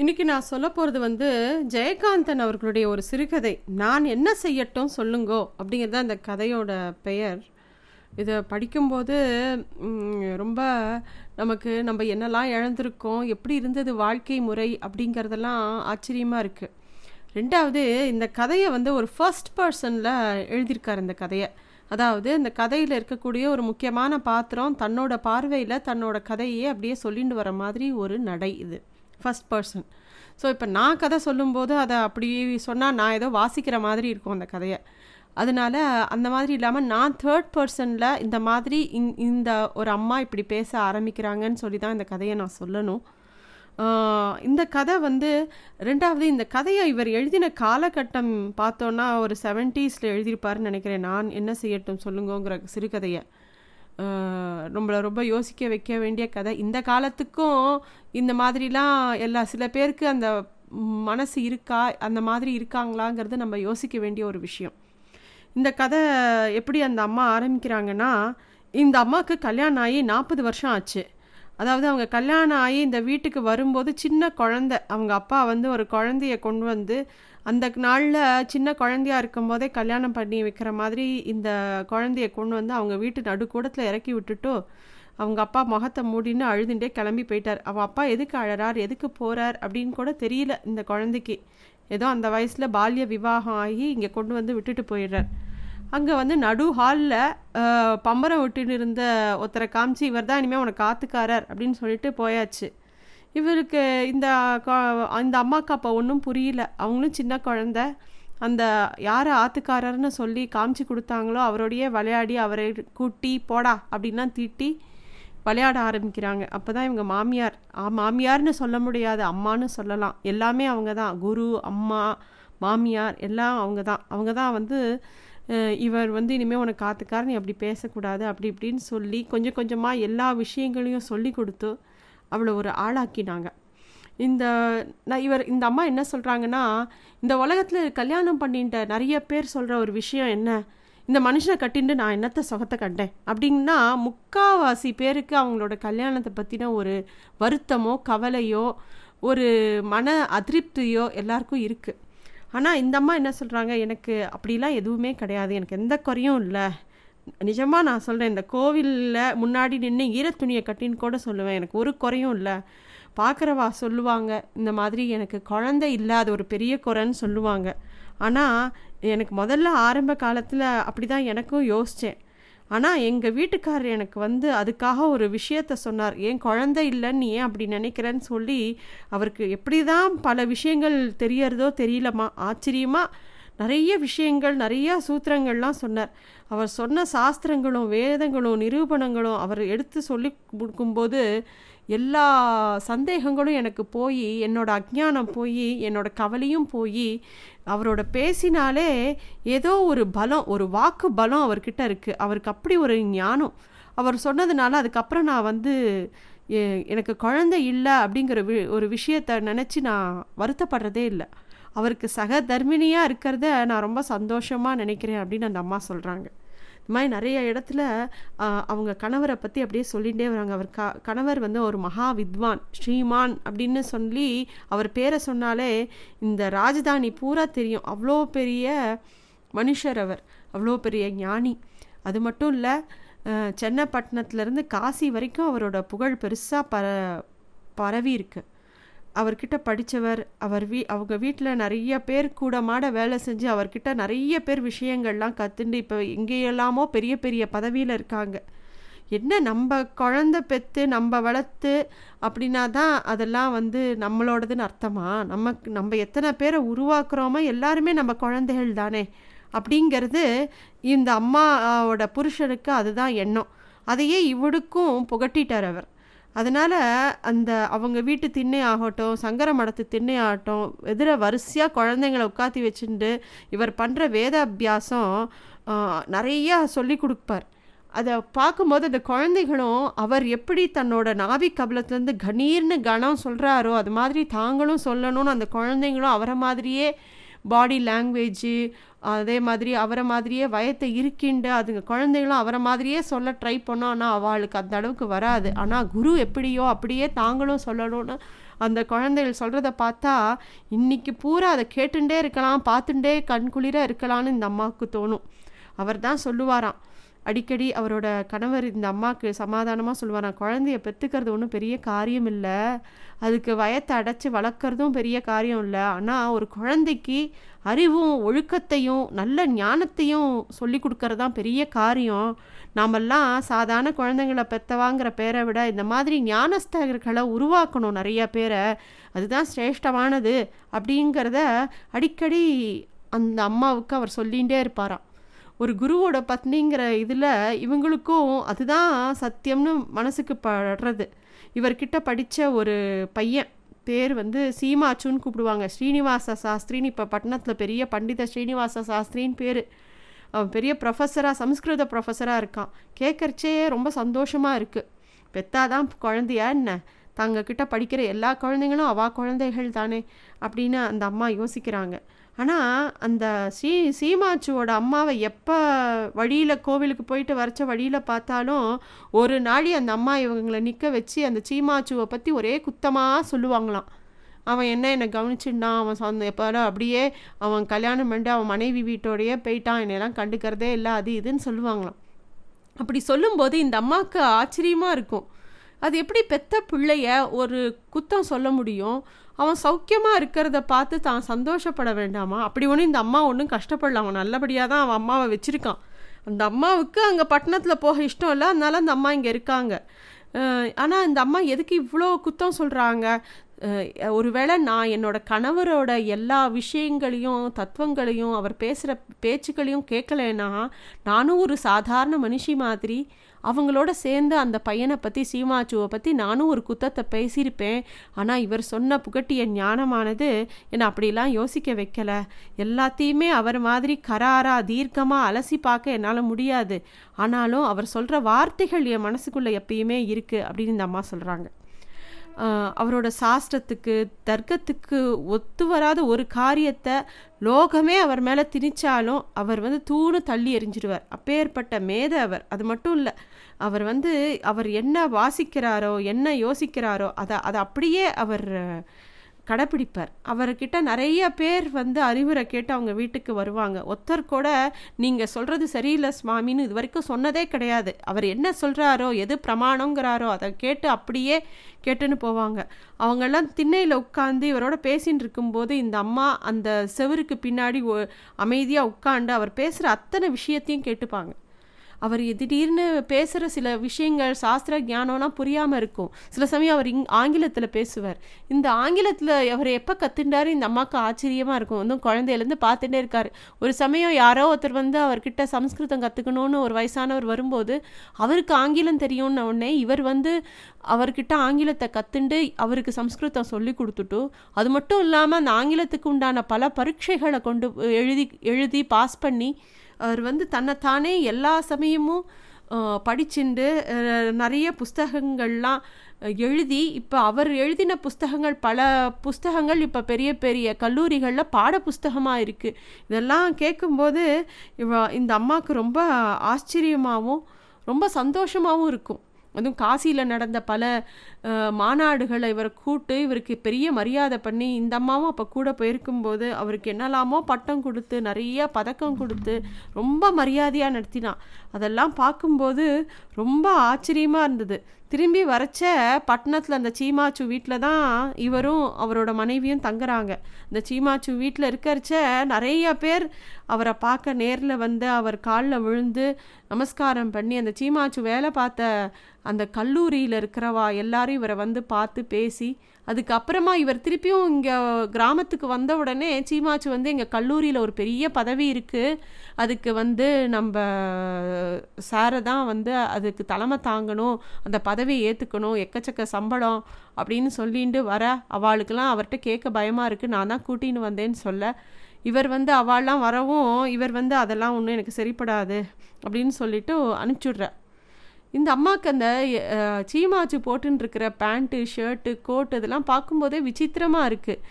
இன்னைக்கு நான் சொல்ல போகிறது வந்து ஜெயகாந்தன் அவர்களுடைய ஒரு சிறுகதை. நான் என்ன செய்யட்டும் சொல்லுங்கோ அப்படிங்கிறது தான் கதையோட பெயர். இதை படிக்கும்போது ரொம்ப நமக்கு நம்ம என்னெல்லாம் இழந்திருக்கோம் எப்படி இருந்தது வாழ்க்கை முறை அப்படிங்கிறதெல்லாம் ஆச்சரியமாக இருக்குது ரெண்டாவது இந்த கதையை வந்து ஒரு ஃபர்ஸ்ட் பர்சனில் எழுதியிருக்கார் இந்த கதையை. அதாவது இந்த கதையில் இருக்கக்கூடிய ஒரு முக்கியமான பாத்திரம் தன்னோட பார்வையில் தன்னோட கதையே அப்படியே சொல்லிட்டு வர மாதிரி ஒரு நடை இது. ஃபஸ்ட் பர்சன் ஸோ இப்போ நான் கதை சொல்லும்போது அதை அப்படி சொன்னால் நான் ஏதோ வாசிக்கிற மாதிரி இருக்கும் அந்த கதையை. அதனால அந்த மாதிரி இல்லாமல் நான் தேர்ட் பர்சனில் இந்த மாதிரி இந் இந்த ஒரு அம்மா இப்படி பேச ஆரம்பிக்கிறாங்கன்னு சொல்லி தான் இந்த கதையை நான் சொல்லணும். இந்த கதை வந்து ரெண்டாவது இந்த கதையை இவர் எழுதின காலகட்டம் பார்த்தோன்னா ஒரு செவன்ட்டீஸில் எழுதியிருப்பாருன்னு நினைக்கிறேன். நான் என்ன செய்யட்டும் சொல்லுங்கங்கிற சிறுகதையை. நம்மளை ரொம்ப யோசிக்க வைக்க வேண்டிய கதை. இந்த காலத்துக்கும் இந்த மாதிரிலாம் எல்லா சில பேருக்கு அந்த மனசு இருக்கா அந்த மாதிரி இருக்காங்களாங்கிறது நம்ம யோசிக்க வேண்டிய ஒரு விஷயம். இந்த கதை எப்படி அந்த அம்மா ஆரம்பிக்கிறாங்கன்னா இந்த அம்மாவுக்கு கல்யாணம் ஆகி நாற்பது வருஷம் ஆச்சு. அதாவது அவங்க கல்யாணம் ஆகி இந்த வீட்டுக்கு வரும்போது சின்ன குழந்தை அவங்க அப்பா வந்து ஒரு குழந்தைய கொண்டு வந்து அந்த நாளில் சின்ன குழந்தையா இருக்கும்போதே கல்யாணம் பண்ணி வைக்கிற மாதிரி இந்த குழந்தைய கொண்டு வந்து அவங்க வீட்டு நடுக்கூடத்தில் இறக்கி விட்டுட்டு அவங்க அப்பா முகத்தை மூடின்னு அழுதுண்டே கிளம்பி போயிட்டார். அவன் அப்பா எதுக்கு அழறார்? எதுக்கு போகிறார் அப்படின்னு கூட தெரியல இந்த குழந்தைக்கு. ஏதோ அந்த வயசில் பால்ய விவாகம் ஆகி இங்கே கொண்டு வந்து விட்டுட்டு போயிடுறார். அங்கே வந்து நடு ஹாலில் பம்பரம் விட்டுன்னு இருந்த ஒருத்தரை காமிச்சு இவர் தான் இனிமேல் உனக்கு காத்துக்காரர் அப்படின்னு சொல்லிட்டு போயாச்சு. இவருக்கு இந்த இந்த அம்மாக்கு அப்போ ஒன்றும் புரியல. அவங்களும் சின்ன குழந்த. அந்த யார் ஆத்துக்காரர்னு சொல்லி காமிச்சு கொடுத்தாங்களோ அவரோடையே விளையாடி அவரை கூட்டி போடா அப்படின்லாம் திட்டி விளையாட ஆரம்பிக்கிறாங்க. அப்போ தான் இவங்க மாமியார் மாமியார்னு சொல்ல முடியாது அம்மான்னு சொல்லலாம். எல்லாமே அவங்க தான். குரு அம்மா மாமியார் எல்லாம் அவங்க தான். அவங்க தான் வந்து இவர் வந்து இனிமேல் உனக்கு காத்துக்காரன் நீ அப்படி பேசக்கூடாது அப்படி இப்படின்னு சொல்லி கொஞ்சம் கொஞ்சமாக எல்லா விஷயங்களையும் சொல்லி கொடுத்து அவளை ஒரு ஆளாக்கினாங்க. இந்த நான் இவர் இந்த அம்மா என்ன சொல்கிறாங்கன்னா இந்த உலகத்தில் கல்யாணம் பண்ணிட்ட நிறைய பேர் சொல்கிற ஒரு விஷயம் என்ன? இந்த மனுஷனை கட்டின்ட்டு நான் என்னத்த சுகத்தை கண்டேன்? அப்படின்னா முக்காவாசி பேருக்கு அவங்களோட கல்யாணத்தை பற்றின ஒரு வருத்தமோ கவலையோ ஒரு மன அதிருப்தியோ எல்லாருக்கும் இருக்குது ஆனால் இந்த அம்மா என்ன சொல்கிறாங்க எனக்கு அப்படிலாம் எதுவுமே கிடையாது. எனக்கு எந்த குறையும் இல்லை. நிஜமாக நான் சொல்கிறேன் இந்த கோவிலில் முன்னாடி நின்று ஈரத்துணியை கட்டின்னு கூட சொல்லுவேன். எனக்கு ஒரு குறையும் இல்லை. பார்க்குறவா சொல்லுவாங்க இந்த மாதிரி எனக்கு குழந்தை இல்லாத ஒரு பெரிய குறைன்னு சொல்லுவாங்க. ஆனால் எனக்கு முதல்ல ஆரம்ப காலத்தில் அப்படி தான் எனக்கும் யோசித்தேன் ஆனால் எங்கள் வீட்டுக்காரர் எனக்கு வந்து அதுக்காக ஒரு விஷயத்த சொன்னார். ஏன் குழந்தை இல்லைன்னு நீ ஏன் அப்படி நினைக்கிறேன்னு சொல்லி அவருக்கு எப்படி தான் பல விஷயங்கள் தெரியறதோ தெரியலம்மா. ஆச்சரியமாக நிறைய விஷயங்கள் நிறைய சூத்திரங்கள்லாம் சொன்னார். அவர் சொன்ன சாஸ்திரங்களும் வேதங்களும் நிரூபணங்களும் அவர் எடுத்து சொல்லி கொடுக்கும்போது எல்லா சந்தேகங்களும் எனக்கு போய் என்னோட அஜ்ஞானம் போய் என்னோட கவலையும் போய் அவரோட பேசினாலே ஏதோ ஒரு பலம் ஒரு வாக்கு பலம் அவர்கிட்ட இருக்குது அவருக்கு அப்படி ஒரு ஞானம். அவர் சொன்னதுனால அதுக்கப்புறம் நான் வந்து எ- எனக்கு குழந்தை இல்லை அப்படிங்கிற வி ஒரு விஷயத்தை நினச்சி நான் வருத்தப்படுறதே இல்லை. அவருக்கு சக தர்மினியாக இருக்கிறத நான் ரொம்ப சந்தோஷமாக நினைக்கிறேன் அப்படின்னு அந்த அம்மா சொல்கிறாங்க இந்த மாதிரி நிறைய இடத்துல அவங்க கணவரை பற்றி அப்படியே சொல்லிகிட்டே வராங்க. அவர் க கணவர் வந்து ஒரு மகா வித்வான் ஸ்ரீமான் அப்படின்னு சொல்லி அவர் பேரை சொன்னாலே இந்த ராஜதானி பூரா தெரியும். அவ்வளோ பெரிய மனுஷர் அவர். அவ்வளோ பெரிய ஞானி. அது மட்டும் இல்லை சென்னப்பட்டினத்துலேருந்து காசி வரைக்கும் அவரோட புகழ் பெருசாக பர பரவி இருக்கு. அவர்கிட்ட படித்தவர் அவர் வீ அவங்க வீட்டில் நிறைய பேர் கூட மாட வேலை செஞ்சு அவர்கிட்ட நிறைய பேர் விஷயங்கள்லாம் கற்றுண்டு இப்போ எங்கேயெல்லாமோ பெரிய பெரிய பதவியில் இருக்காங்க. என்ன நம்ம குழந்த பெற்று நம்ம வளர்த்து அப்படின்னா தான் அதெல்லாம் வந்து நம்மளோடதுன்னு அர்த்தமா? நமக்கு நம்ம எத்தனை பேரை உருவாக்குறோமோ எல்லாருமே நம்ம குழந்தைகள் தானே. அப்படிங்கிறது இந்த அம்மாவோட புருஷனுக்கு அதுதான் எண்ணம். அதையே இவளுக்கும் புகட்டிட்டார் அவர். அதனால் அந்த அவங்க வீட்டு திண்ணை ஆகட்டும் சங்கர மடத்து திண்ணை ஆகட்டும் எதிர வரிசையாக குழந்தைங்களை உட்காத்தி வச்சுட்டு இவர் பண்ணுற வேத அபியாசம் நிறையா சொல்லி கொடுப்பார். அதை பார்க்கும்போது அந்த குழந்தைகளும் அவர் எப்படி தன்னோட நாவி கபலத்துலேருந்து கணீர்னு கணம் சொல்கிறாரோ அது மாதிரி தாங்களும் சொல்லணும்னு அந்த குழந்தைங்களும் அவரை மாதிரியே பாடி லாங்குவேஜு அதே மாதிரி அவரை மாதிரியே வயத்தை இருக்கின்ற அதுங்க குழந்தைகளும் அவரை மாதிரியே சொல்ல ட்ரை பண்ணோம். ஆனால் அவளுக்கு அந்த அளவுக்கு வராது. ஆனால் குரு எப்படியோ அப்படியே தாங்களும் சொல்லணும்னு அந்த குழந்தைகள் சொல்கிறத பார்த்தா இன்றைக்கி பூரா அதை கேட்டுட்டே இருக்கலாம் பார்த்துட்டே கண்குளிர இருக்கலாம்னு இந்த அம்மாவுக்கு தோணும். அவர் தான் சொல்லுவாராம். அடிக்கடி அவரோட கணவர் இந்த அம்மாவுக்கு சமாதானமாக சொல்லுவாராம் குழந்தைய பெற்றுக்கிறது ஒன்றும் பெரிய காரியம் இல்லை. அதுக்கு வயத்தை அடைச்சி வளர்க்குறதும் பெரிய காரியம் இல்லை. ஆனால் ஒரு குழந்தைக்கு அறிவும் ஒழுக்கத்தையும் நல்ல ஞானத்தையும் சொல்லி கொடுக்கறது தான் பெரிய காரியம். நாமெல்லாம் சாதாரண குழந்தைங்களை பெற்றவாங்கிற பேரை விட இந்த மாதிரி ஞானஸ்தகர்களை உருவாக்கணும் நிறைய பேரை. அதுதான் சிரேஷ்டமானது அப்படிங்கிறத அடிக்கடி அந்த அம்மாவுக்கு அவர் சொல்லிகிட்டே இருப்பாராம். ஒரு குருவோட பத்னிங்கிற இதில் இவங்களுக்கும் அதுதான் சத்தியம்னு மனசுக்கு படுறது. இவர்கிட்ட படித்த ஒரு பையன் பேர் வந்து சீமாச்சுன்னு கூப்பிடுவாங்க. ஸ்ரீனிவாச சாஸ்திரின்னு இப்போ பட்டணத்தில் பெரிய பண்டித ஸ்ரீனிவாச சாஸ்திரின்னு பேர். அவன் பெரிய ப்ரொஃபஸராக சம்ஸ்கிருத ப்ரொஃபஸராக இருக்கான். கேட்குறச்சே ரொம்ப சந்தோஷமாக இருக்குது பெத்தாதான் குழந்தையா என்ன? தங்கக்கிட்ட படிக்கிற எல்லா குழந்தைங்களும் அவா குழந்தைகள் தானே? அப்படின்னு அந்த அம்மா யோசிக்கிறாங்க. ஆனால் அந்த சீ சீமாச்சுவோட அம்மாவை எப்போ வழியில் கோவிலுக்கு போயிட்டு வரைச்ச வழியில் பார்த்தாலும் ஒரு நாளி அந்த அம்மா இவங்களை நிற்க வச்சு அந்த சீமாச்சுவை பற்றி ஒரே குத்தமாக சொல்லுவாங்களாம். அவன் என்ன என்னை கவனிச்சுட்டான் அவன் சொந்த எப்போ அப்படியே அவன் கல்யாணம் பண்ணிட்டு அவன் மனைவி வீட்டோடையே போயிட்டான் என்னெல்லாம் கண்டுக்கிறதே இல்லை அது இதுன்னு சொல்லுவாங்களாம். அப்படி சொல்லும்போது இந்த அம்மாவுக்கு ஆச்சரியமாக இருக்கும். அது எப்படி பெத்த பிள்ளைய ஒரு குத்தம் சொல்ல முடியும்? அவன் சௌக்கியமாக இருக்கிறத பார்த்து தான் சந்தோஷப்பட வேண்டாமா? அப்படி ஒன்றும் இந்த அம்மா ஒன்றும் கஷ்டப்படல. அவன் நல்லபடியாக தான் அவன் அம்மாவை வச்சுருக்கான். அந்த அம்மாவுக்கு அங்கே பட்டணத்தில் போக இஷ்டம் இல்லை. அதனால அந்த அம்மா இங்கே இருக்காங்க. ஆனால் இந்த அம்மா எதுக்கு இவ்வளோ குத்தம் சொல்கிறாங்க ஒருவேளை நான் என்னோட கணவரோட எல்லா விஷயங்களையும் தத்துவங்களையும் அவர் பேசுகிற பேச்சுக்களையும் கேட்கலைன்னா நானும் ஒரு சாதாரண மனுஷி மாதிரி அவங்களோட சேர்ந்து அந்த பையனை பற்றி சீமாச்சுவை பற்றி நானும் ஒரு குத்தத்தை பேசியிருப்பேன். ஆனால் இவர் சொன்ன புகட்டிய ஞானமானது என்னை அப்படிலாம் யோசிக்க வைக்கலை. எல்லாத்தையுமே அவர் மாதிரி கராரா தீர்க்கமாக அலசி பார்க்க என்னால் முடியாது. ஆனாலும் அவர் சொல்கிற வார்த்தைகள் என் மனசுக்குள்ளே எப்பயுமே இருக்குது அப்படின்னு இந்த அம்மா சொல்கிறாங்க அவரோட சாஸ்திரத்துக்கு தர்க்கத்துக்கு ஒத்து வராத ஒரு காரியத்தை லோகமே அவர் மேலே திணிச்சாலும் அவர் வந்து தூணு தள்ளி எறிஞ்சிடுவார் அப்பேற்பட்ட மேத அவர். அது மட்டும் இல்லை அவர் வந்து அவர் என்ன வாசிக்கிறாரோ என்ன யோசிக்கிறாரோ அதை அதை அப்படியே அவர் கடைப்பிடிப்பார். அவர்கிட்ட நிறைய பேர் வந்து அறிவுரை கேட்டு அவங்க வீட்டுக்கு வருவாங்க. ஒருத்தர் கூட நீங்கள் சொல்கிறது சரியில்லை சுவாமின்னு இது வரைக்கும் சொன்னதே கிடையாது. அவர் என்ன சொல்கிறாரோ எது பிரமாணங்கிறாரோ அதை கேட்டு அப்படியே கேட்டுன்னு போவாங்க. அவங்கெல்லாம் திண்ணையில் உட்காந்து இவரோட பேசின்னு இருக்கும்போது இந்த அம்மா அந்த செவருக்கு பின்னாடி அமைதியாக உட்காந்து அவர் பேசுகிற அத்தனை விஷயத்தையும் கேட்டுப்பாங்க. அவர் திடீர்னு பேசுகிற சில விஷயங்கள் சாஸ்திர ஞானம்லாம் புரியாமல் இருக்கும். சில சமயம் அவர் இங் ஆங்கிலத்தில் பேசுவார். இந்த ஆங்கிலத்தில் அவர் எப்போ கற்றுண்டாரு இந்த அம்மாவுக்கு ஆச்சரியமாக இருக்கும். வந்து குழந்தையிலேருந்து பார்த்துட்டே இருக்கார். ஒரு சமயம் யாரோ ஒருத்தர் வந்து அவர்கிட்ட சம்ஸ்கிருதம் கற்றுக்கணும்னு ஒரு வயசானவர் வரும்போது அவருக்கு ஆங்கிலம் தெரியும்னு உடனே இவர் வந்து அவர்கிட்ட ஆங்கிலத்தை கற்றுண்டு அவருக்கு சம்ஸ்கிருதம் சொல்லி கொடுத்துட்டு அது மட்டும் இல்லாமல் அந்த ஆங்கிலத்துக்கு உண்டான பல பரீட்சைகளை கொண்டு எழுதி எழுதி பாஸ் பண்ணி அவர் வந்து தன்னைத்தானே எல்லா சமயமும் படிச்சுண்டு நிறைய புஸ்தகங்கள்லாம் எழுதி இப்போ அவர் எழுதின புஸ்தகங்கள் பல புஸ்தகங்கள் இப்போ பெரிய பெரிய கல்லூரிகளில் பாட புஸ்தகமாக இருக்குது இதெல்லாம் கேட்கும்போது இவ இந்த அம்மாவுக்கு ரொம்ப ஆச்சரியமாகவும் ரொம்ப சந்தோஷமாகவும் இருக்கும். அதுவும் காசியில் நடந்த பல மாநாடுகளை இவர் கூட்டு இவருக்கு பெரிய மரியாதை பண்ணி இந்த அம்மாவும் அப்போ கூட போயிருக்கும்போது அவருக்கு என்னெல்லாமோ பட்டம் கொடுத்து நிறைய பதக்கம் கொடுத்து ரொம்ப மரியாதையாக நடத்தினான் அதெல்லாம் பார்க்கும்போது ரொம்ப ஆச்சரியமாக இருந்தது. திரும்பி வரைச்ச பட்டணத்தில் அந்த சீமாச்சு வீட்டில் தான் இவரும் அவரோட மனைவியும் தங்குறாங்க. இந்த சீமாச்சு வீட்டில் இருக்கிறச்ச நிறைய பேர் அவரை பார்க்க நேரில் வந்து அவர் காலில் விழுந்து நமஸ்காரம் பண்ணி அந்த சீமாச்சு வேலை பார்த்த அந்த கல்லூரியில் இருக்கிறவா எல்லாரும் இவரை வந்து பார்த்து பேசி அதுக்கப்புறமா இவர் திருப்பியும் இங்கே கிராமத்துக்கு வந்த உடனே சீமாச்சு வந்து எங்கள் கல்லூரியில் ஒரு பெரிய பதவி இருக்குது அதுக்கு வந்து நம்ம சாரை தான் வந்து அதுக்கு தலைமை தாங்கணும் அந்த பதவியை ஏற்றுக்கணும் எக்கச்சக்க சம்பளம் அப்படின்னு சொல்லிட்டு வர அவளுக்கெல்லாம் அவர்கிட்ட கேட்க பயமாக இருக்குது நான் தான் கூட்டின்னு வந்தேன்னு சொல்ல. இவர் வந்து அவள்லாம் வரவும் இவர் வந்து அதெல்லாம் ஒன்றும் எனக்கு சரிப்படாது அப்படின்னு சொல்லிட்டு அனுப்பிச்சுட்ற இந்த அம்மாவுக்கு அந்த சீமாச்சு போட்டுன்னு இருக்கிற பேண்ட்டு ஷர்ட்டு கோட் இதெல்லாம் பார்க்கும்போதே விசித்திரமாக இருக்குது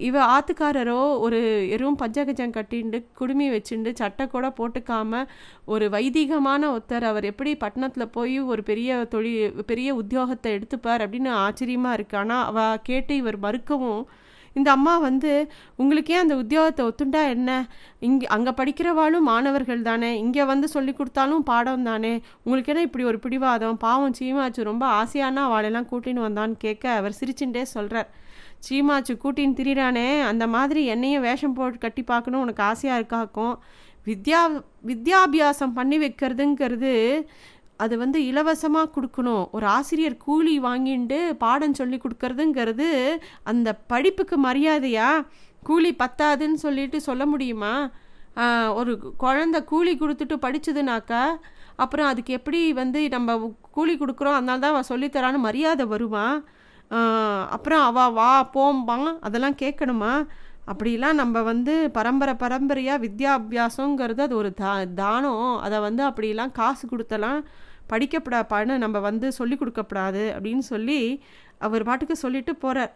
இவ ஆத்துக்காரரோ ஒரு எறும் பஞ்சகஜம் கட்டிண்டு குடுமி வச்சுண்டு சட்டை கூட போட்டுக்காம ஒரு வைதிகமான ஒருத்தர் அவர் எப்படி பட்டணத்தில் போய் ஒரு பெரிய தொழில் பெரிய உத்தியோகத்தை எடுத்துப்பார் அப்படின்னு ஆச்சரியமாக இருக்குது ஆனால் அவ கேட்டு இவர் மறுக்கவும் இந்த அம்மா வந்து உங்களுக்கே அந்த உத்தியோகத்தை ஒத்துண்டா என்ன? இங்கே அங்கே படிக்கிறவாளும் மாணவர்கள் தானே. இங்கே வந்து சொல்லி கொடுத்தாலும் பாடம் தானே. உங்களுக்கு என்ன இப்படி ஒரு பிடிவாதம்? பாவம் சீமாச்சு ரொம்ப ஆசையானா அவளெல்லாம் கூட்டின்னு வந்தான்னு கேட்க அவர் சிரிச்சுட்டே சொல்கிறார் சீமாச்சு கூட்டின்னு திரியிறானே அந்த மாதிரி என்னையும் வேஷம் போட்டு கட்டி பார்க்கணும் உனக்கு ஆசையாக இருக்காக்கும் வித்யா வித்யாபியாசம் பண்ணி வைக்கிறதுங்கிறது அது வந்து இலவசமாக கொடுக்கணும். ஒரு ஆசிரியர் கூலி வாங்கிட்டு பாடம் சொல்லி கொடுக்கறதுங்கிறது அந்த படிப்புக்கு மரியாதையா? கூலி பத்தாதுன்னு சொல்லிட்டு சொல்ல முடியுமா? ஒரு குழந்த கூலி கொடுத்துட்டு படிச்சதுனாக்கா அப்புறம் அதுக்கு எப்படி வந்து நம்ம கூலி கொடுக்குறோம் அதனால தான் அவள் சொல்லித்தரான்னு மரியாதை வருமா? அப்புறம் அவள் வா போம்பான் அதெல்லாம் கேட்கணுமா? அப்படிலாம் நம்ம வந்து பரம்பரை பரம்பரையாக வித்யாபியாசங்கிறது அது ஒரு தா தானம். அதை வந்து அப்படிலாம் காசு கொடுத்தலாம். படிக்கப்படாப்பான்னு நம்ம வந்து சொல்லி கொடுக்கப்படாது அப்படின்னு சொல்லி அவர் பாட்டுக்கு சொல்லிட்டு போகிறார்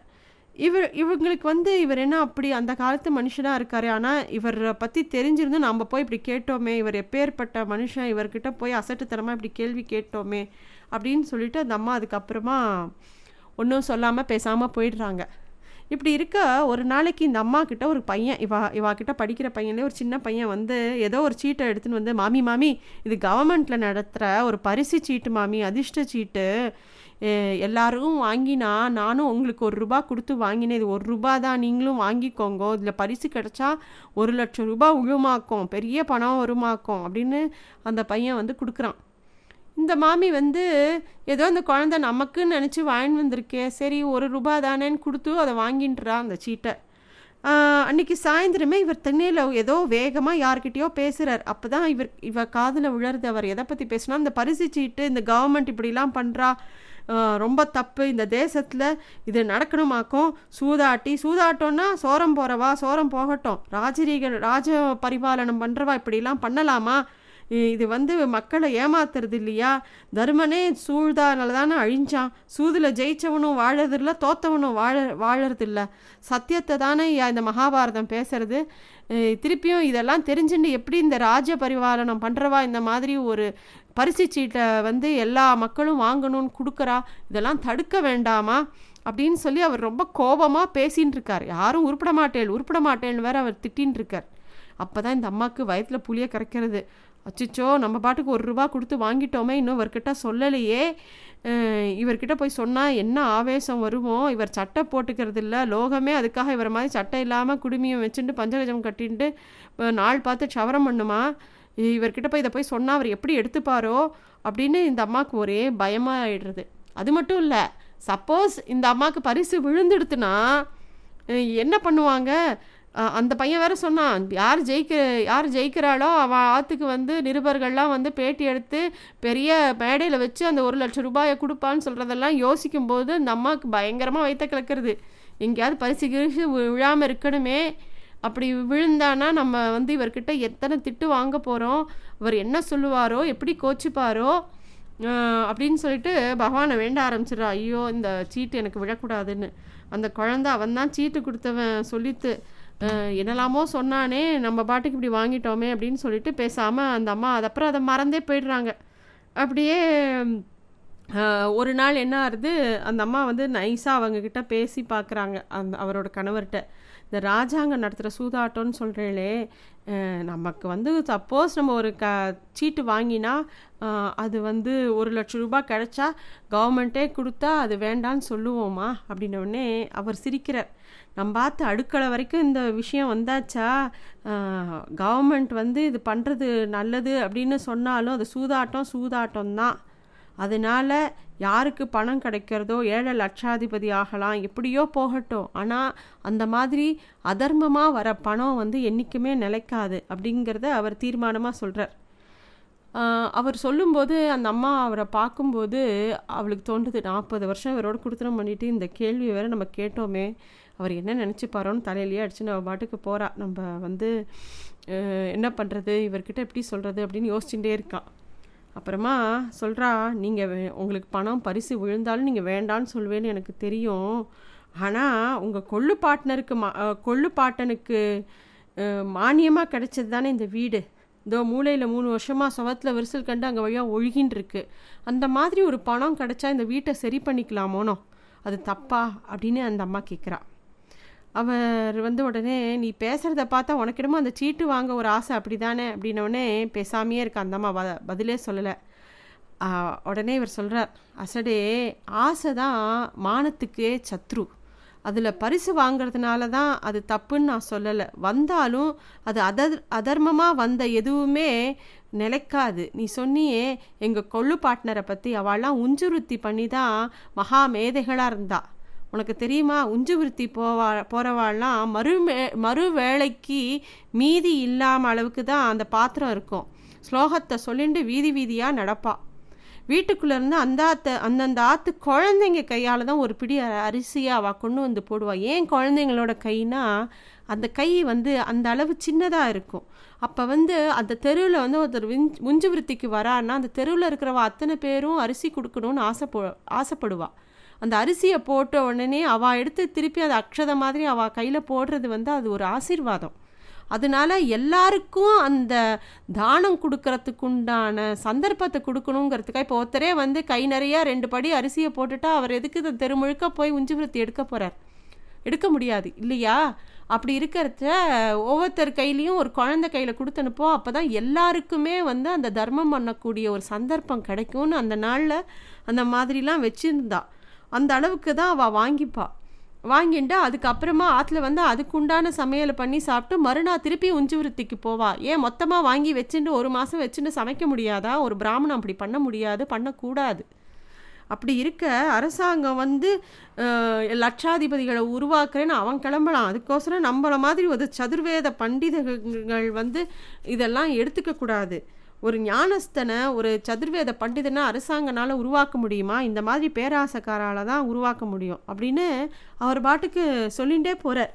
இவர் இவங்களுக்கு வந்து இவர் என்ன அப்படி அந்த காலத்து மனுஷனாக இருக்காரு. ஆனால் இவரை பற்றி தெரிஞ்சிருந்து நம்ம போய் இப்படி கேட்டோமே இவர் எப்பேற்பட்ட மனுஷன் இவர்கிட்ட போய் அசட்டுத்தனமாக இப்படி கேள்வி கேட்டோமே அப்படின்னு சொல்லிட்டு அந்த அம்மா அதுக்கப்புறமா ஒன்றும் சொல்லாமல் பேசாமல் போயிடுறாங்க. இப்படி இருக்க ஒரு நாளைக்கு இந்த அம்மா கிட்ட ஒரு பையன் இவா இவா கிட்ட படிக்கிற பையன்லேயே ஒரு சின்ன பையன் வந்து ஏதோ ஒரு சீட்டை எடுத்துன்னு வந்து மாமி மாமி இது கவர்மெண்ட்டில் நடத்துகிற ஒரு பரிசு சீட்டு மாமி அதிர்ஷ்ட சீட்டு எல்லாரும் வாங்கினா நானும் உங்களுக்கு ஒரு ரூபா கொடுத்து வாங்கினேன். இது ஒரு ரூபா தான். நீங்களும் வாங்கிக்கோங்க. இதில் பரிசு கிடைச்சா ஒரு லட்சம் ரூபாய் உழுமாக்கும் பெரிய பணம் வருமாக்கும். அப்படின்னு அந்த பையன் வந்து கொடுக்குறான். இந்த மாமி வந்து ஏதோ அந்த குழந்தை நமக்குன்னு நினச்சி வாங்கின்னு வந்திருக்கே சரி ஒரு ரூபா தானேன்னு கொடுத்து அதை வாங்கின்றா அந்த சீட்டை. அன்றைக்கி சாயந்தரமே இவர் தென்னையில் ஏதோ வேகமாக யார்கிட்டயோ பேசுகிறார் அப்போ தான் இவர் இவ காதில் விழருது அவர் எதை பற்றி பேசுனா இந்த பரிசு சீட்டு இந்த கவர்மெண்ட் இப்படிலாம் பண்ணுறா ரொம்ப தப்பு. இந்த தேசத்தில் இது நடக்கணுமாக்கும். சூதாட்டி சூதாட்டம்னா சோரம் போகிறவா சோரம் போகட்டும். ராஜரீக ராஜ பரிபாலனம் பண்ணுறவா இப்படிலாம் பண்ணலாமா? இது வந்து மக்களை ஏமாத்துறது இல்லையா? தர்மனே சூழ்தானால தானே அழிஞ்சான். சூதில் ஜெயிச்சவனும் வாழறதில்ல தோத்தவனும் வாழ வாழறதில்ல. சத்தியத்தை தானே இந்த மகாபாரதம் பேசுறது. திருப்பியும் இதெல்லாம் தெரிஞ்சுட்டு எப்படி இந்த ராஜ பரிவாரணம் பண்ணுறவா இந்த மாதிரி ஒரு பரிசு சீட்டை வந்து எல்லா மக்களும் வாங்கணும்னு கொடுக்குறா இதெல்லாம் தடுக்க வேண்டாமா? அப்படின்னு சொல்லி அவர் ரொம்ப கோபமாக பேசின்னு இருக்கார் யாரும் உருப்பிட மாட்டேன் உருப்பிட மாட்டேன்னு வேற அவர் திட்டின்னு இருக்கார் அப்போ தான் இந்த அம்மாவுக்கு வயத்தில் புளியை கரைக்கிறது. அச்சச்சோ நம்ம பாட்டுக்கு ஒரு ரூபா கொடுத்து வாங்கிட்டோமே இன்னும் இவர்கிட்ட சொல்லலையே. இவர்கிட்ட போய் சொன்னால் என்ன ஆவேசம் வருமோ? இவர் சட்டை போட்டுக்கிறது இல்லை லோகமே அதுக்காக இவர் மாதிரி சட்டை இல்லாமல் குடுமியம் வச்சுட்டு பஞ்சகஜம் கட்டின்ட்டு நாள் பார்த்து சவரம் பண்ணுமா? இவர்கிட்ட போய் இதை போய் சொன்னால் அவர் எப்படி எடுத்துப்பாரோ? அப்படின்னு இந்த அம்மாவுக்கு ஒரே பயமாக ஆயிடுறது அது மட்டும் இல்லை சப்போஸ் இந்த அம்மாவுக்கு பரிசு விழுந்துடுத்துனா என்ன பண்ணுவாங்க? அந்த பையன் வேறு சொன்னான் யார் ஜெயிக்க யார் ஜெயிக்கிறாளோ அவன் ஆற்றுக்கு வந்து நிருபர்கள்லாம் வந்து பேட்டி எடுத்து பெரிய மேடையில் வச்சு அந்த ஒரு லட்சம் ரூபாயை கொடுப்பான்னு சொல்கிறதெல்லாம் யோசிக்கும்போது அந்த அம்மாவுக்கு பயங்கரமாக வைத்த கிளக்கிறது. எங்கேயாவது பரிசு கிரிசு விழாமல் இருக்கணுமே. அப்படி விழுந்தானா நம்ம வந்து இவர்கிட்ட எத்தனை திட்டு வாங்க போகிறோம் இவர் என்ன சொல்லுவாரோ? எப்படி கோச்சிப்பாரோ? அப்படின்னு சொல்லிட்டு பகவானை வேண்ட ஆரம்பிச்சிடுறா. ஐயோ இந்த சீட்டு எனக்கு விழக்கூடாதுன்னு. அந்த குழந்த அவன் தான் சீட்டு கொடுத்தவன் சொல்லித்து என்னெல்லாமோ சொன்னானே நம்ம பாட்டுக்கு இப்படி வாங்கிட்டோமே அப்படின்னு சொல்லிட்டு பேசாமல் அந்த அம்மா அது அப்புறம் அதை மறந்தே போயிடுறாங்க. அப்படியே ஒரு நாள் என்ன ஆகுது அந்த அம்மா வந்து நைஸாக அவங்கக்கிட்ட பேசி பார்க்குறாங்க அந்த அவரோட கணவர்கிட்ட. இந்த ராஜாங்கம் நடத்துகிற சூதாட்டம்னு சொல்கிறீங்களே நமக்கு வந்து சப்போஸ் நம்ம ஒரு க சீட்டு வாங்கினா அது வந்து ஒரு லட்சம் ரூபாய் கிடைச்சா கவர்மெண்ட்டே கொடுத்தா அது வேண்டான்னு சொல்லுவோமா? அப்படின்னோடனே அவர் சிரிக்கிறார். நம்ம பார்த்து அடுக்களை வரைக்கும் இந்த விஷயம் வந்தாச்சா? கவர்மெண்ட் வந்து இது பண்ணுறது நல்லது அப்படின்னு சொன்னாலும் அது சூதாட்டம் சூதாட்டம் தான். அதனால் யாருக்கு பணம் கிடைக்கிறதோ ஏழை லட்சாதிபதி ஆகலாம் எப்படியோ போகட்டும். ஆனால் அந்த மாதிரி அதர்மமாக வர பணம் வந்து என்றைக்குமே நிலைக்காது அப்படிங்கிறத அவர் தீர்மானமாக சொல்கிறார் அவர் சொல்லும்போது அந்த அம்மா அவரை பார்க்கும்போது அவளுக்கு தோன்றுது நாற்பது வருஷம் இவரோட கொடுத்துனம் பண்ணிவிட்டு இந்த கேள்வி வேறு நம்ம கேட்டோமே. அவர் என்ன நினச்சிப்பாரோன்னு தலையிலேயே அடிச்சு நம்ம பாட்டுக்கு போகிறா நம்ம வந்து என்ன பண்ணுறது இவர்கிட்ட எப்படி சொல்கிறது அப்படின்னு யோசிச்சுட்டே இருக்கான் அப்புறமா சொல்கிறா நீங்கள் உங்களுக்கு பணம் பரிசு விழுந்தாலும் நீங்கள் வேண்டான்னு சொல்வேன்னு எனக்கு தெரியும். ஆனால் உங்கள் கொள்ளு பாட்டனருக்கு மா கொள்ளு பாட்டனுக்கு மானியமாக கிடைச்சது தானே இந்த வீடு. இதோ மூளையில் மூணு வருஷமாக சுவத்தில் விரிசல் கண்டு அங்கே வழியாக ஒழுகின்னு இருக்கு. அந்த மாதிரி ஒரு பணம் கிடச்சா இந்த வீட்டை சரி பண்ணிக்கலாமோனோ? அது தப்பா? அப்படின்னு அந்த அம்மா கேட்குறா அவர் வந்து உடனே நீ பேசுகிறத பார்த்தா உனக்கிடமோ அந்த சீட்டு வாங்க ஒரு ஆசை அப்படி தானே அப்படின்னோடனே பேசாமையே இருக்க அந்த அம்மா பதிலே சொல்லலை. உடனே இவர் சொல்கிறார் அசடே ஆசை தான் மானத்துக்கே சத்ரு. அதில் பரிசு வாங்கிறதுனால தான் அது தப்புன்னு நான் சொல்லலை. வந்தாலும் அது அதர் அதர்மமாக வந்த எதுவுமே நிலைக்காது. நீ சொன்னியே எங்கள் கொள்ளு பாட்னரை பற்றி அவள்லாம் உஞ்சுருத்தி பண்ணி தான் மகா மேதைகளாக இருந்தாள் உனக்கு தெரியுமா? உஞ்சுவிருத்தி போவா போகிறவாள்லாம் மறுமே மறு வேலைக்கு மீதி இல்லாமல் அளவுக்கு தான் அந்த பாத்திரம் இருக்கும். ஸ்லோகத்தை சொல்லிட்டு வீதி வீதியாக நடப்பாள் வீட்டுக்குள்ளேருந்து அந்த ஆத்த அந்தந்த ஆத்து குழந்தைங்க கையால் தான் ஒரு பிடி அரிசியாக அவள் கொண்டு வந்து போடுவாள் ஏன் குழந்தைங்களோட கைனா அந்த கை வந்து அந்த அளவு சின்னதாக இருக்கும். அப்போ வந்து அந்த தெருவில் வந்து ஒருத்தர் விஞ் முஞ்சு விருத்திக்கு வரான்னா அந்த தெருவில் இருக்கிறவ அத்தனை பேரும் அரிசி கொடுக்கணும்னு ஆசைப்போ ஆசைப்படுவாள் அந்த அரிசியை போட்ட உடனே அவள் எடுத்து திருப்பி அது அக்ஷத மாதிரி அவள் கையில் போடுறது வந்து அது ஒரு ஆசீர்வாதம். அதனால எல்லாருக்கும் அந்த தானம் கொடுக்கறதுக்குண்டான சந்தர்ப்பத்தை கொடுக்கணுங்கிறதுக்காக இப்போ ஒருத்தரே வந்து கை நிறையா ரெண்டு படி அரிசியை போட்டுட்டா அவர் எதுக்கு இந்த தெருமுழுக்க போய் உஞ்சு விருத்தி எடுக்க போகிறார் எடுக்க முடியாது. இல்லையா? அப்படி இருக்கிறத ஒவ்வொருத்தர் கையிலையும் ஒரு குழந்தை கையில் கொடுத்தனுப்போ அப்போ தான் எல்லாருக்குமே வந்து அந்த தர்மம் பண்ணக்கூடிய ஒரு சந்தர்ப்பம் கிடைக்கும்னு அந்த நாளில் அந்த மாதிரிலாம் வச்சுருந்தா. அந்த அளவுக்கு தான் அவள் வாங்கிப்பா. வாங்கிட்டு அதுக்கப்புறமா ஆற்றுல வந்து அதுக்குண்டான சமையலை பண்ணி சாப்பிட்டு மறுநாள் திருப்பி உஞ்சுவருத்திக்கு போவாள் போவா. ஏன் மொத்தமாக வாங்கி வச்சுட்டு ஒரு மாதம் வச்சுட்டு சமைக்க முடியாதா? ஒரு பிராமணம் அப்படி பண்ண முடியாது பண்ணக்கூடாது. அப்படி இருக்க அரசாங்கம் வந்து லட்சாதிபதிகளை உருவாக்குறேன்னு அவன் கிளம்பலாம். அதுக்கோசரம் நம்மள மாதிரி ஒரு சதுர்வேத பண்டிதர்கள் வந்து இதெல்லாம் எடுத்துக்கக்கூடாது. ஒரு ஞானஸ்தனை ஒரு சதுர்வேத பண்டிதனை அரசாங்கனால் உருவாக்க முடியுமா? இந்த மாதிரி பேராசக்காரால் தான் உருவாக்க முடியும் அப்படின்னு அவர் பாட்டுக்கு சொல்லிகிட்டே போகிறார்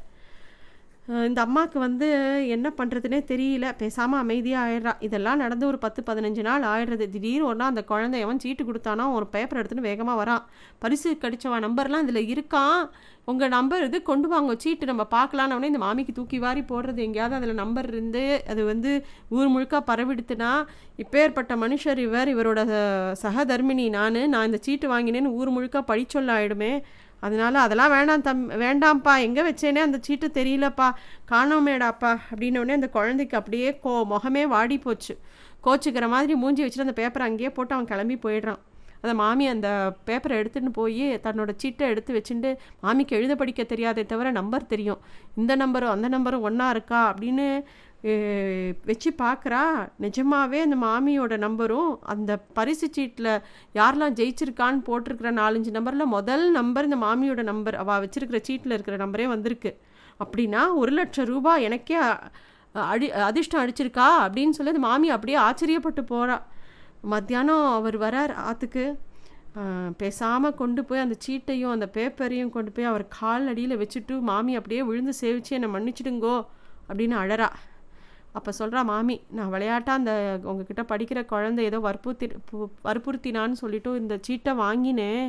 இந்த அம்மாவுக்கு வந்து என்ன பண்ணுறதுனே தெரியல. பேசாமல் அமைதியாக ஆயிடுறா. இதெல்லாம் நடந்து ஒரு பத்து பதினஞ்சு நாள் ஆயிடுறது. திடீர்னு ஒன்றா அந்த குழந்தை எவன் சீட்டு கொடுத்தானா ஒரு பேப்பர் எடுத்துன்னு வேகமாக வரான் பரிசு கடிச்சவன் நம்பர்லாம் இதில் இருக்கான் உங்கள் நம்பர் இது கொண்டு வாங்க. சீட்டு நம்ம பார்க்கலான்னு இந்த மாமிக்கு தூக்கி வாரி போடுறது. எங்கேயாவது அதில் நம்பர் இருந்து அது வந்து ஊர் முழுக்க பரவிடுத்துனா இப்பேற்பட்ட மனுஷர் இவர் இவரோட சகதர்மினி நான் நான் இந்த சீட்டு வாங்கினேன்னு ஊர் முழுக்க படிச்சொல்ல ஆயிடுமே அதனால அதெல்லாம் வேண்டாம் தம் வேண்டாம்ப்பா. எங்கே வச்சேனே அந்த சீட்டு தெரியலப்பா. காணோமேடாப்பா. அப்படின்னோடனே அந்த குழந்தைக்கு அப்படியே கோ முகமே வாடி போச்சு. கோச்சுக்கிற மாதிரி மூஞ்சி வச்சுட்டு அந்த பேப்பரை அங்கேயே போட்டு அவன் கிளம்பி போயிடுறான். அந்த மாமி அந்த பேப்பரை எடுத்துகிட்டு போய் தன்னோட சீட்டை எடுத்து வச்சுட்டு மாமிக்கு எழுத படிக்க தெரியாதே தவிர நம்பர் தெரியும். இந்த நம்பரும் அந்த நம்பரும் ஒன்றா இருக்கா? அப்படின்னு வச்சு பார்க்குறா நிஜமாகவே அந்த மாமியோட நம்பரும் அந்த பரிசு சீட்டில் யாரெல்லாம் ஜெயிச்சிருக்கான்னு போட்டிருக்கிற நாலஞ்சு நம்பரில் முதல் நம்பர் இந்த மாமியோட நம்பர். அவள் வச்சுருக்கிற சீட்டில் இருக்கிற நம்பரே வந்திருக்கு. அப்படின்னா ஒரு லட்சம் ரூபாய் எனக்கே அடி அதிர்ஷ்டம் அடிச்சிருக்கா அப்படின்னு சொல்லி அந்த மாமி அப்படியே ஆச்சரியப்பட்டு போகிறா மத்தியானம் அவர் வரார் ஆற்றுக்கு பேசாமல் கொண்டு போய் அந்த சீட்டையும் அந்த பேப்பரையும் கொண்டு போய் அவர் கால் அடியில் வச்சுட்டு மாமி அப்படியே விழுந்து சேவிச்சு என்னை மன்னிச்சிடுங்கோ அப்படின்னு அழறா. அப்போ சொல்கிறா மாமி நான் விளையாட்டாக அந்த உங்ககிட்ட படிக்கிற குழந்தை ஏதோ வற்புறுத்தி வற்புறுத்தினான்னு சொல்லிட்டு இந்த சீட்டை வாங்கினேன்.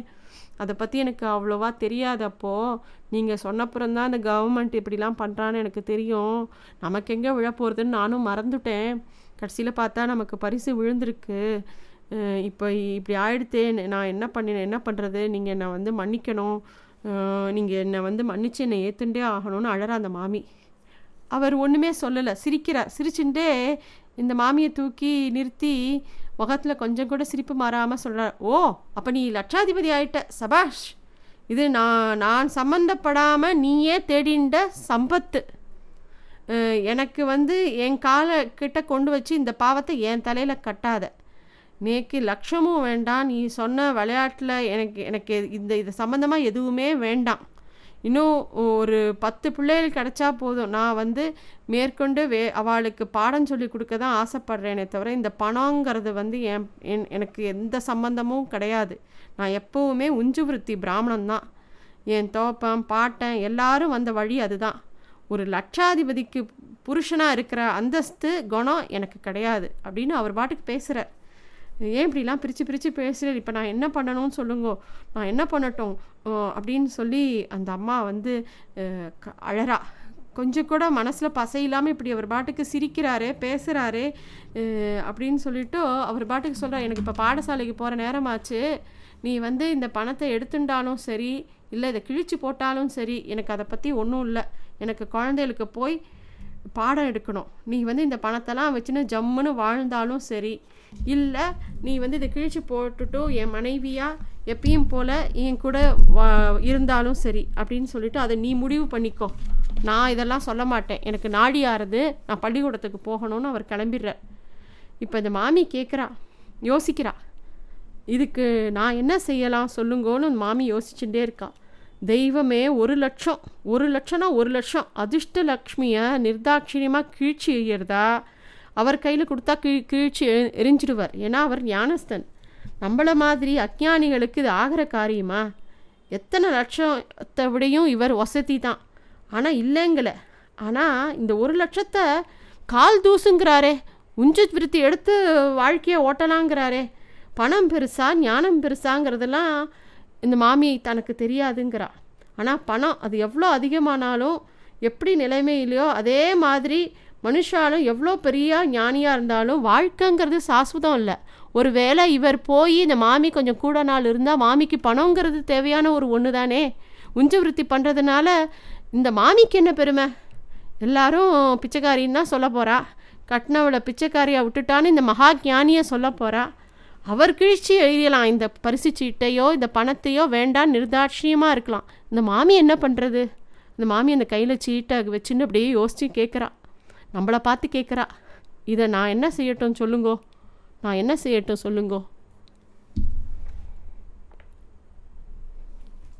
அதை பற்றி எனக்கு அவ்வளோவா தெரியாது அப்போது நீங்கள் சொன்னப்புறம் தான் இந்த கவர்மெண்ட் இப்படிலாம் பண்ணுறான்னு எனக்கு தெரியும். நமக்கு எங்கே விழப்போகிறதுன்னு நானும் மறந்துட்டேன். கடைசியில் பார்த்தா நமக்கு பரிசு விழுந்திருக்கு. இப்போ இப்படி ஆயிடுத்து. நான் என்ன பண்ணினேன் என்ன பண்ணுறது நீங்கள் என்னை வந்து மன்னிக்கணும். நீங்கள் என்னை வந்து மன்னிச்சு என்னை ஏற்றுண்டே ஆகணும்னு அழற அந்த மாமி. அவர் ஒன்றுமே சொல்லலை. சிரிக்கிறார். சிரிச்சுட்டே இந்த மாமியை தூக்கி நிறுத்தி முகத்தில் கொஞ்சம் கூட சிரிப்பு மாறாமல் சொல்கிறார் ஓ அப்போ நீ லட்சாதிபதி ஆயிட்ட சபாஷ். இது நான் நான் சம்மந்தப்படாமல் நீயே தேடிண்ட சம்பத்து. எனக்கு வந்து என் காலை கிட்ட கொண்டு வச்சு இந்த பாவத்தை என் தலையில் கட்டாத. நேக்கு லட்சமும் வேண்டாம். நீ சொன்ன விளையாட்டில் எனக்கு எனக்கு இந்த இது சம்மந்தமாக எதுவுமே வேண்டாம். இன்னும் ஒரு பத்து பிள்ளைகள் கிடச்சா போதும். நான் வந்து மேற்கொண்டு வே அவளுக்கு பாடம் சொல்லி கொடுக்க தான் ஆசைப்பட்றேனே தவிர இந்த பணங்கிறது வந்து என் என் எனக்கு எந்த சம்பந்தமும் கிடையாது. நான் எப்போவுமே உஞ்சு விருத்தி பிராமணன் தான் என் தோப்பம் பாட்டன் எல்லாரும் வந்த வழி அதுதான். ஒரு லட்சாதிபதிக்கு புருஷனாக இருக்கிற அந்தஸ்து குணம் எனக்கு கிடையாது அப்படின்னு அவர் பாட்டுக்கு பேசுகிறார் ஏன் இப்படிலாம் பிரித்து பிரித்து பேசுகிறேன் இப்போ நான் என்ன பண்ணணும்னு சொல்லுங்கோ. நான் என்ன பண்ணட்டும்? அப்படின்னு சொல்லி அந்த அம்மா வந்து அழறா. கொஞ்சம் கூட மனசில் பசை இல்லாமல் இப்படி அவர் பாட்டுக்கு சிரிக்கிறாரு பேசுகிறாரு அப்படின்னு சொல்லிட்டு அவர் பாட்டுக்கு சொல்கிறார் எனக்கு இப்போ பாடசாலைக்கு போகிற நேரமாச்சு. நீ வந்து இந்த பணத்தை எடுத்துட்டாலும் சரி இல்லை இதை கிழிச்சு போட்டாலும் சரி எனக்கு அதை பற்றி ஒன்றும் இல்லை. எனக்கு குழந்தைகளுக்கு போய் பாடம் எடுக்கணும். நீ வந்து இந்த பணத்தெல்லாம் வச்சுன்னு ஜம்முன்னு வாழ்ந்தாலும் சரி இல்லை நீ வந்து இதை கிழிச்சு போட்டுட்டோ என் மனைவியாக எப்பயும் போல் என் கூட இருந்தாலும் சரி அப்படின்னு சொல்லிட்டு அதை நீ முடிவு பண்ணிக்கோ. நான் இதெல்லாம் சொல்ல மாட்டேன். எனக்கு நாடி ஆறுது. நான் பள்ளிக்கூடத்துக்கு போகணும்னு அவர் கிளம்பிடுறார் இப்போ இந்த மாமி கேட்குறா யோசிக்கிறா. இதுக்கு நான் என்ன செய்யலாம்? சொல்லுங்கோன்னு மாமி யோசிச்சுட்டே இருக்கா. தெய்வமே ஒரு லட்சம். ஒரு லட்சம்னா ஒரு லட்சம். அதிர்ஷ்ட லக்ஷ்மியை நிர்தாட்சியமாக கீழ்ச்சி எறியறதா அவர் கையில் கொடுத்தா கீழ் கீழ்ச்சி எரிஞ்சிடுவார். ஏன்னா அவர் ஞானஸ்தன். நம்மள மாதிரி அஜ்ஞானிகளுக்கு இது ஆகிற காரியமா? எத்தனை லட்சத்தை விடையும் இவர் வசதி தான். ஆனால் இல்லைங்கலை ஆனால் இந்த ஒரு லட்சத்தை கால் தூசுங்கிறாரே. உஞ்ச விருத்தி எடுத்து வாழ்க்கையை ஓட்டலாங்கிறாரே. பணம் பெருசா ஞானம் பெருசாங்கிறதெல்லாம் இந்த மாமி தனக்கு தெரியாதுங்கிறா. ஆனால் பணம் அது எவ்வளோ அதிகமானாலும் எப்படி நிலைமையிலையோ அதே மாதிரி மனுஷாலும் எவ்வளோ பெரிய ஞானியாக இருந்தாலும் வாழ்க்கைங்கிறது சாஸ்வதம் இல்லை. ஒரு வேளை இவர் போய் இந்த மாமி கொஞ்சம் கூட நாள் இருந்தால் மாமிக்கு பணங்கிறது தேவையான ஒரு ஒன்று தானே? உஞ்ச விருத்தி பண்ணுறதுனால இந்த மாமிக்கு என்ன பெருமை? எல்லாரும் பிச்சைக்காரின்னு தான் சொல்ல போகிறா கட்டினவளை பிச்சைக்காரியை விட்டுட்டான்னு இந்த மகா ஞானியை சொல்ல போகிறா அவர் கிழிச்சி எழுதியலாம் இந்த பரிசு சீட்டையோ இந்த பணத்தையோ வேண்டாம் நிர்தாட்சியமாக இருக்கலாம். இந்த மாமி என்ன பண்ணுறது இந்த மாமி அந்த கையில் சீட்டை வச்சுன்னு அப்படியே யோசித்து கேட்குறா நம்மளை பார்த்து கேட்குறா இதை நான் என்ன செய்யட்டும் சொல்லுங்கோ. நான் என்ன செய்யட்டும் சொல்லுங்கோ.